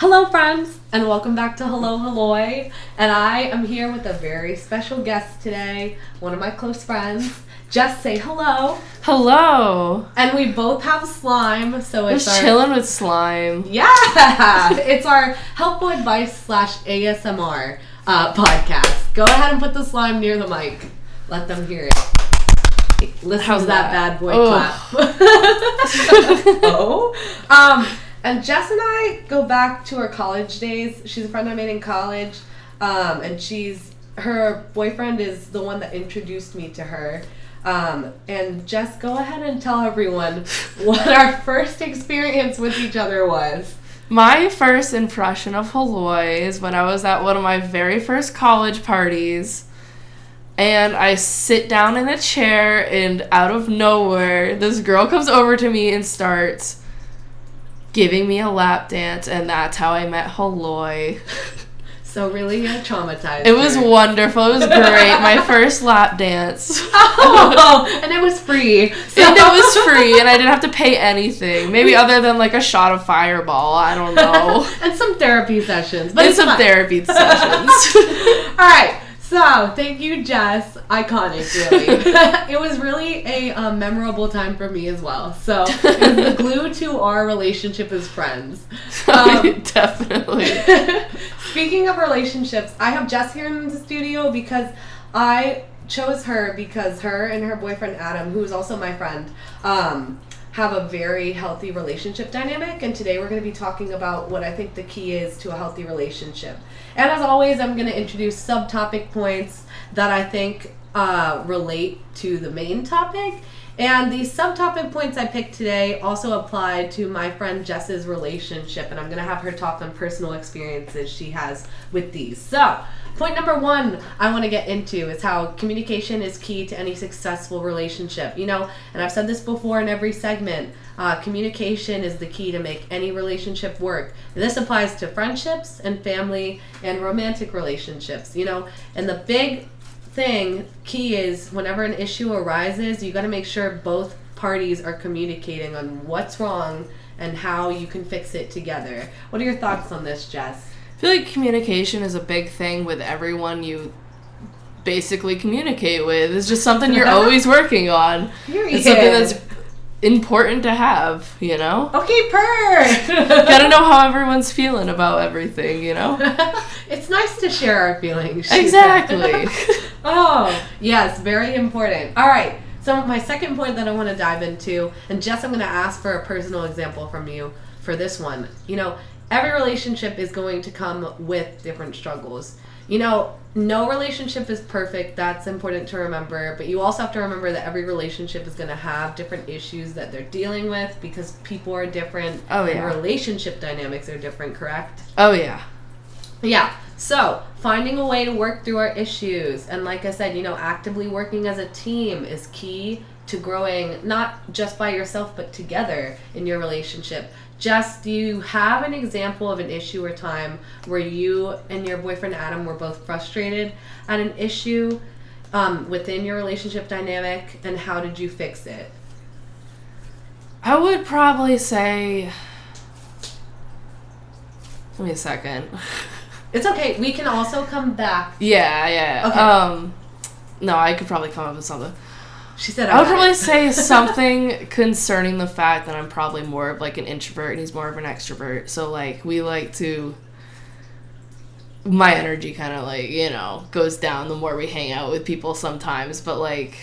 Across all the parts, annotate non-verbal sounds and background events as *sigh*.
Hello, friends, and welcome back to Hello Halloy. And I am here with a very special guest today, one of my close friends. Just say hello. Hello. And we both have slime, so it's our chilling with slime. yeah, *laughs* it's our helpful advice slash ASMR uh, podcast. Go ahead and put the slime near the mic. Let them hear it. Listen How's to that, that? bad boy Ugh. clap. *laughs* oh. Um, and Jess and I go back to our college days. She's a friend I made in college. Um, and she's her boyfriend is the one that introduced me to her. Um, and Jess, go ahead and tell everyone *laughs* what our first experience with each other was. My first impression of Halloy is when I was at one of my very first college parties. And I sit down in a chair, and out of nowhere, this girl comes over to me and starts giving me a lap dance, and that's how I met Halloy. *laughs* So really uh, traumatized. It was her. wonderful. It was great. My *laughs* first lap dance. oh, and it was free. So *laughs* And it was free, and I didn't have to pay anything. Maybe other than like a shot of Fireball. I don't know. and some therapy sessions, but and some fun. therapy sessions. All right. So, thank you, Jess. Iconic, really. *laughs* *laughs* it was really a um, memorable time for me as well. So, *laughs* it was the glue to our relationship as friends. Um, Definitely. Speaking of relationships, I have Jess here in the studio because I chose her because her and her boyfriend Adam, who is also my friend, um, have a very healthy relationship dynamic. And today we're going to be talking about what I think the key is to a healthy relationship. And as always, I'm going to introduce subtopic points that I think uh, relate to the main topic. And the subtopic points I picked today also apply to my friend Jess's relationship, and I'm gonna have her talk on personal experiences she has with these. So, point number one I wanna get into is how communication is key to any successful relationship. You know, and I've said this before in every segment uh, communication is the key to make any relationship work. And this applies to friendships and family and romantic relationships, you know, and the big thing key is whenever an issue arises you got to make sure both parties are communicating on what's wrong and how you can fix it together what are your thoughts on this jess I feel like communication is a big thing with everyone you basically communicate with. It's just something you're *laughs* always working on. It's something that's important to have, you know? okay per *laughs* Gotta know how everyone's feeling about everything, you know? *laughs* it's nice to share our feelings *laughs* Exactly. oh yes very important all right so my second point that i want to dive into and jess i'm going to ask for a personal example from you for this one you know every relationship is going to come with different struggles you know no relationship is perfect that's important to remember but you also have to remember that every relationship is going to have different issues that they're dealing with because people are different Oh, and yeah. relationship dynamics are different correct oh, yeah. yeah. So, finding a way to work through our issues. And like I said, you know, actively working as a team is key to growing not just by yourself, but together in your relationship. Jess do you have an example of an issue or time where you and your boyfriend Adam were both frustrated at an issue um, within your relationship dynamic, and how did you fix it? I would probably say. Give me a second. *laughs* It's okay. We can also come back. Yeah, yeah. Okay. Um, no, I could probably come up with something. She said, I would got it." probably say *laughs* something concerning the fact that I'm probably more of like an introvert and he's more of an extrovert. So like we like to my energy kind of like, you know, goes down the more we hang out with people sometimes, but like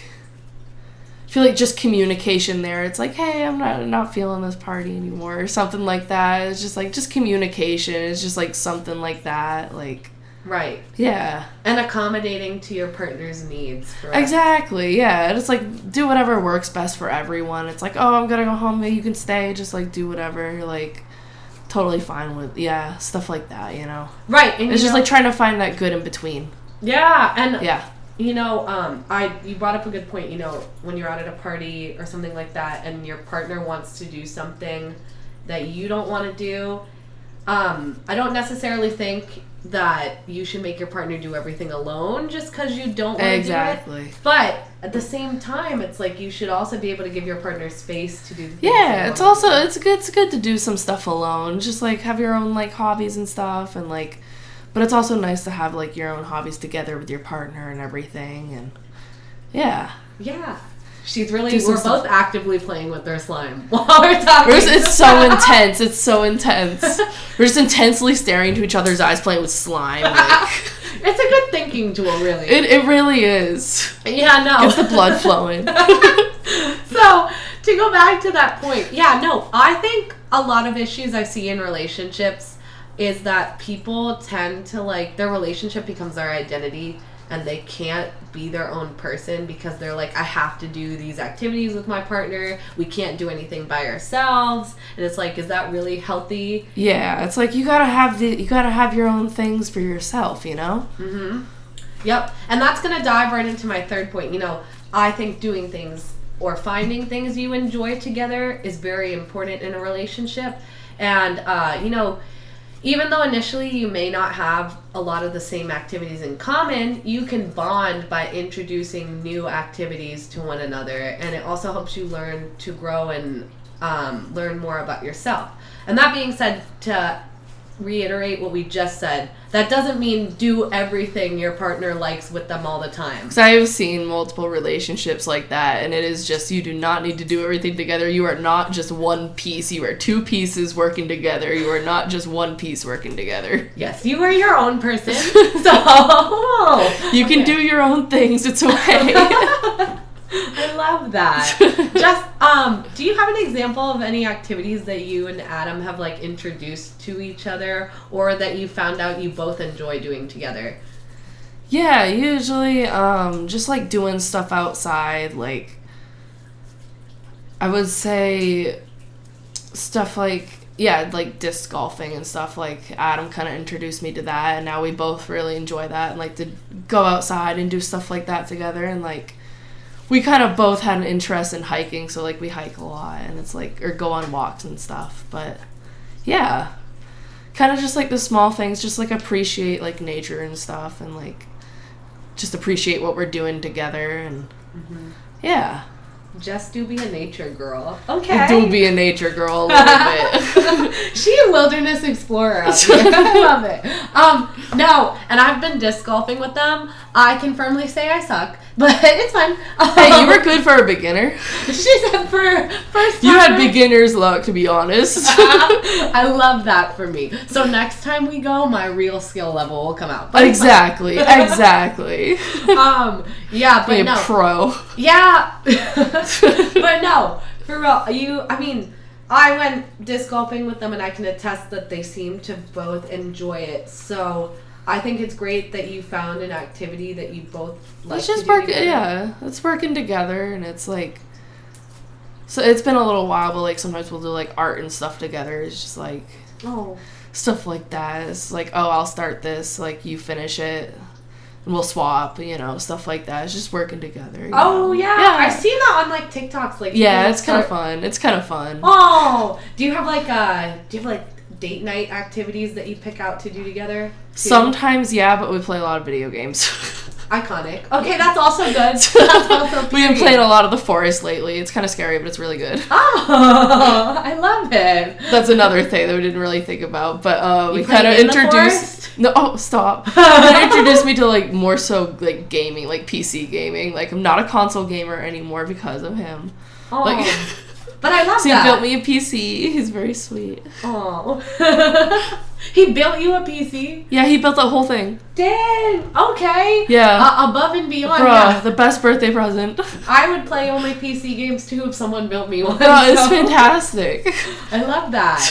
I feel like just communication there. It's like, "Hey, I'm not not feeling this party anymore" or something like that. It's just like just communication. It's just like something like that. Like, Right. yeah. And accommodating to your partner's needs. correct? Exactly, yeah. It's like do whatever works best for everyone. It's like, oh, I'm gonna go home, you can stay, just like do whatever. Like totally fine with yeah, stuff like that, you know. Right. And It's just know- like trying to find that good in between. Yeah, and Yeah. you know, um, I you brought up a good point. You know, when you're out at a party or something like that, and your partner wants to do something that you don't want to do, um, I don't necessarily think that you should make your partner do everything alone just because you don't want to do it. But at the same time, it's like you should also be able to give your partner space to do. The Yeah, it's also it's good it's good to do some stuff alone. Just like have your own like hobbies and stuff and like but it's also nice to have like your own hobbies together with your partner and everything and yeah. yeah. She's really. We're stuff. both actively playing with their slime *laughs* while we're talking. We're just- it's so *laughs* intense. It's so intense. We're just intensely staring into each other's eyes playing with slime. Like, *laughs* it's a good thinking tool, really. it, it really is. yeah, no. Gets the blood flowing. so to go back to that point, yeah, no, I think a lot of issues I see in relationships is that people tend to like their relationship becomes their identity and they can't be their own person because they're like I have to do these activities with my partner. We can't do anything by ourselves. And it's like is that really healthy? Yeah, it's like you gotta have the you gotta have your own things for yourself, you know. Mm-hmm. Yep. And that's to dive right into my third point. You know, I think doing things or finding things you enjoy together is very important in a relationship. And, uh, you know, even though initially you may not have a lot of the same activities in common, you can bond by introducing new activities to one another. And it also helps you learn to grow and um, learn more about yourself. And that being said, to reiterate what we just said, that doesn't mean do everything your partner likes with them all the time. Because I have seen multiple relationships like that, and it is just you do not need to do everything together. You are not just one piece. You are two pieces working together. You are not just one piece working together. Yes, you are your own person. *laughs* So *laughs* oh, You can Okay. do your own things. It's okay. *laughs* I love that. *laughs* Jess um, do you have an example of any activities that you and Adam have like introduced to each other, or that you found out you both enjoy doing together? yeah, usually um, just like doing stuff outside, like I would say stuff like yeah, like disc golfing and stuff. Like Adam kind of introduced me to that, and now we both really enjoy that and like to go outside and do stuff like that together. And like we kind of both had an interest in hiking, so like we hike a lot, and it's like or go on walks and stuff. But yeah, kind of just like the small things, just like appreciate like nature and stuff, and like just appreciate what we're doing together, and mm-hmm. yeah. Just do be a nature girl. Okay. Do be a nature girl a little *laughs* bit. *laughs* she a wilderness explorer. *laughs* I love it. Um, no, and I've been disc golfing with them. I can firmly say I suck, but it's fine. hey, you were good for a beginner. she said for first. You had beginner's luck, to be honest. I love that for me. So next time we go, my real skill level will come out. But exactly, exactly. Um, yeah, Be a no. pro. Yeah, *laughs* but no, for real. You, I mean, I went disc golfing with them, and I can attest that they seem to both enjoy it. So I think it's great that you found an activity that you both like. It's just working, yeah. It's working together, and it's like. So it's been a little while, but like sometimes we'll do like art and stuff together. It's just like Oh, stuff like that. It's like, oh, I'll start this, like you finish it, and we'll swap. You know, stuff like that. It's just working together. oh know? yeah. Yeah. I've seen that on like TikToks. Like Yeah, it's kind of fun. It's kind of fun. Oh, do you have like uh, do you have like date night activities that you pick out to do together? too? Sometimes, yeah, but we play a lot of video games. *laughs* Iconic. Okay, that's also good. *laughs* That's also We've been playing a lot of the forest lately. It's kind of scary, but it's really good. Oh, *laughs* I love it. That's another thing that we didn't really think about, but uh, we kind of in introduced. No, oh stop! *laughs* That introduced me to like more so like gaming, like PC gaming. Like I'm not a console gamer anymore because of him. Oh, Like, but I love so he built me a PC. He's very sweet. Oh, *laughs* he built you a PC. Yeah, he built that whole thing. Dang. Okay. Yeah. Uh, above and beyond. Bruh, yeah. the best birthday present. *laughs* I would play only PC games too if someone built me one. Bruh, it's so- fantastic. *laughs* I love that.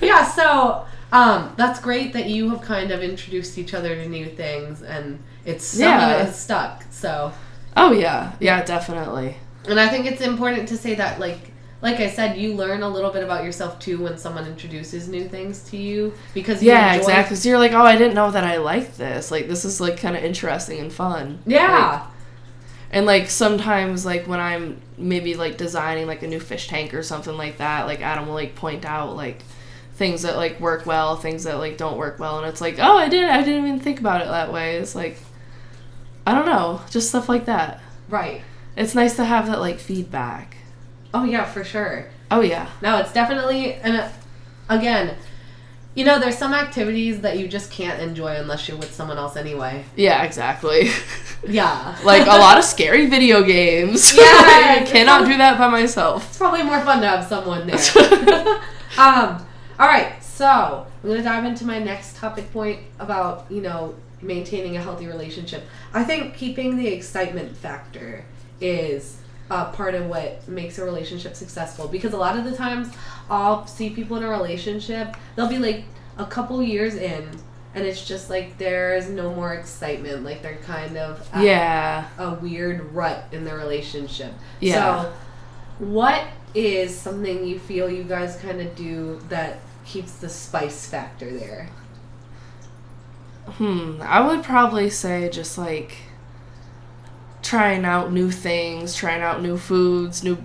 yeah. So. Um, that's great that you have kind of introduced each other to new things, and it's some Yeah. of it has stuck. So, Oh yeah, yeah, definitely. And I think it's important to say that, like, like I said, you learn a little bit about yourself too when someone introduces new things to you because you Yeah, enjoy- exactly. So you're like, oh, I didn't know that I liked this. Like, this is like kind of interesting and fun. Like, Yeah, and like sometimes, like when I'm maybe like designing like a new fish tank or something like that, like Adam will like point out like things that like work well, things that like don't work well, and it's like, oh, I didn't, I didn't even think about it that way. It's like, I don't know, just stuff like that. right. it's nice to have that like feedback. Oh yeah, for sure. Oh yeah. No, it's definitely and uh, again, you know, there's some activities that you just can't enjoy unless you're with someone else anyway. Yeah, exactly. *laughs* Yeah. like a lot of *laughs* scary video games. Yeah, *laughs* I cannot do that by myself. It's probably more fun to have someone there. um, all right, so I'm gonna dive into my next topic point about you know maintaining a healthy relationship. I think keeping the excitement factor is uh, part of what makes a relationship successful because a lot of the times I'll see people in a relationship they'll be like a couple years in and it's just like there's no more excitement like they're kind of at Yeah. a weird rut in the relationship. Yeah. So, what is something you feel you guys kind of do that keeps the spice factor there? Hmm. I would probably say just like trying out new things, trying out new foods, new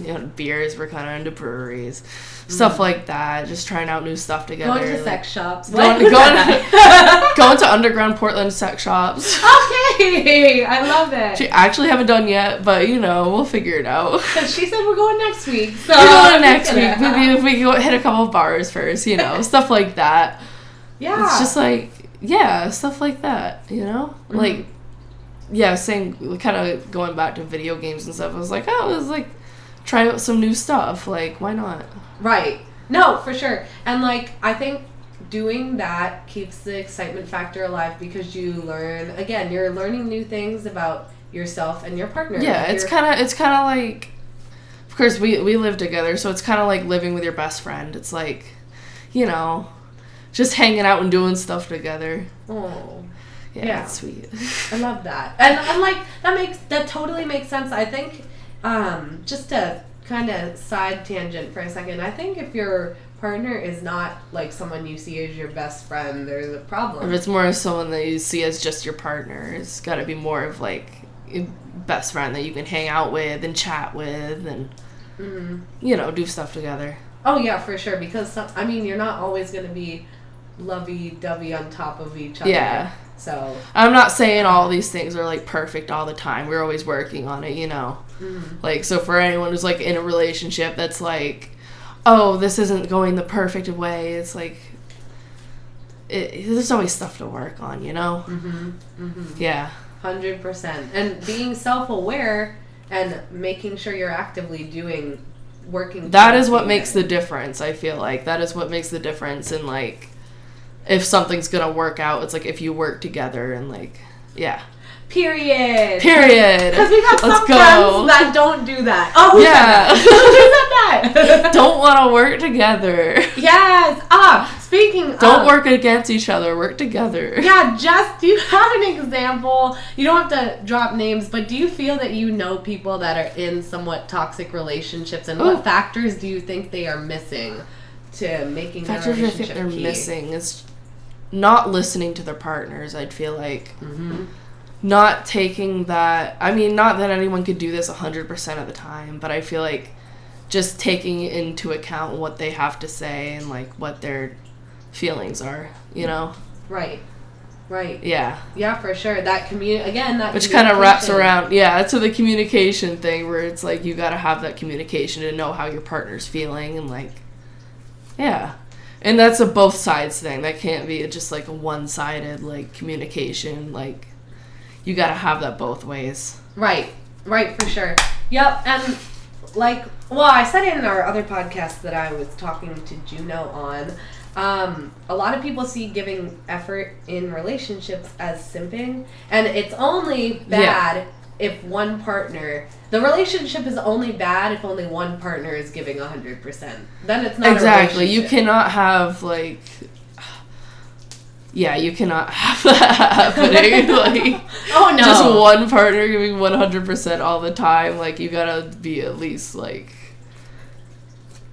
you know, beers. We're kind of into breweries, stuff like that. Just trying out new stuff together. Going to like- sex shops. Going, going, *laughs* *laughs* going to underground Portland sex shops. okay, I love it. She actually haven't done yet, but you know we'll figure it out. *laughs* She said we're going next week. So We're going next week. Maybe if we go hit a couple of bars first, you know, stuff like that. Yeah. It's just like yeah, stuff like that. You know, Mhm. like yeah, saying kind of going back to video games and stuff. I was like, oh, it was like try out some new stuff. Like why not? Right. No, for sure. And like I think doing that keeps the excitement factor alive because you learn again, you're learning new things about yourself and your partner. Yeah, Like, it's kind of it's kind of like, of course we we live together, so it's kind of like living with your best friend. It's like, you know, just hanging out and doing stuff together. Oh, Yeah, Yeah. sweet. I love that. And I'm like that makes that totally makes sense. I think um just to kind of side tangent for a second. I think if your partner is not like someone you see as your best friend, there's a problem. if it's more of someone that you see as just your partner, it's got to be more of like a best friend that you can hang out with and chat with and Mhm. you know do stuff together. Oh yeah, for sure. Because I mean, you're not always gonna be lovey-dovey on top of each other. Yeah. So. I'm not saying all these things are like perfect all the time. We're always working on it, you know. mhm. Like, so for anyone who's like in a relationship that's like, oh, this isn't going the perfect way, it's like, it, there's always stuff to work on, you know? Mhm. Mhm. Yeah. Hundred percent. And being self-aware and making sure you're actively doing working. That is what makes there. the difference, I feel like. That is what makes the difference in like, if something's gonna work out, it's like if you work together and like, yeah. Period. Period. Because we got Let's some go. friends that don't do that. Oh, who Yeah. said that? Who said that? *laughs* Don't want to work together. Yes. Ah, speaking. Don't of, work against each other. Work together. Yeah, Jess do you have an example? You don't have to drop names, but do you feel that you know people that are in somewhat toxic relationships, and Ooh. what factors do you think they are missing to making Factors I relationship think they're key? missing is not listening to their partners. I'd feel like Mm-hmm. not taking that. I mean, not that anyone could do this hundred percent of the time, but I feel like just taking into account what they have to say and like what their feelings are. You know? Right. Right. Yeah. Yeah, for sure. That community again. That Which kind of wraps around, yeah, to the communication thing where it's like you got to have that communication to know how your partner's feeling and like, yeah. And that's a both sides thing. That can't be just like a one sided like communication. Like, you got to have that both ways. Right. Right, for sure. Yep. And like, well, I said in our other podcast that I was talking to Juno on. Um, a lot of people see giving effort in relationships as simping, and it's only bad if one partner. The relationship is only bad if only one partner is giving hundred percent. Then it's not a exactly. You cannot have like. Yeah, you cannot *laughs* have that happening. *laughs* like, Oh no. just one partner giving 100% all the time like you gotta be at least like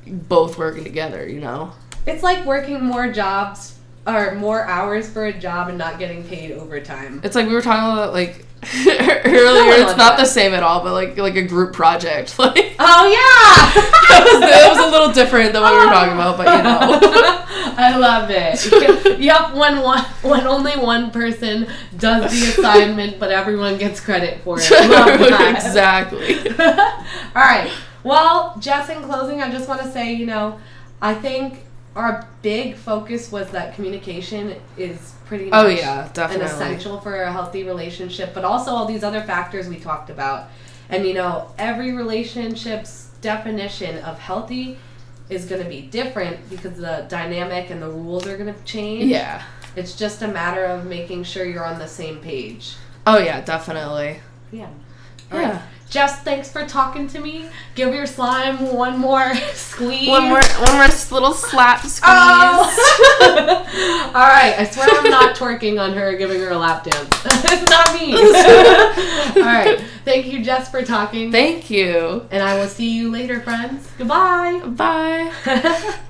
both working together you know It's like working more jobs or more hours for a job and not getting paid overtime. It's like we were talking about like *laughs* earlier. it's not that. the same at all, but like like a group project. *laughs* Like Oh yeah. *laughs* that was, that was a little different than what we were talking about, but you know. I love it. yep, when one when only one person does the assignment, but everyone gets credit for it. Exactly. All right. Well, Jess, in closing, I just want to say, you know, I think our big focus was that communication is pretty oh, much Oh yeah, an essential for a healthy relationship, but also all these other factors we talked about. And you know, every relationship's definition of healthy is going to be different because the dynamic and the rules are going to change. Yeah. It's just a matter of making sure you're on the same page. Oh yeah, definitely. Yeah. Yeah. Jess, thanks for talking to me. Give your slime one more *laughs* squeeze. One more one more little slap squeeze. Oh! *laughs* All right, I swear I'm not twerking on her, giving her a lap dance. *laughs* it's not me. All right, thank you, Jess, for talking. Thank you. and I will see you later, friends. Goodbye. Bye.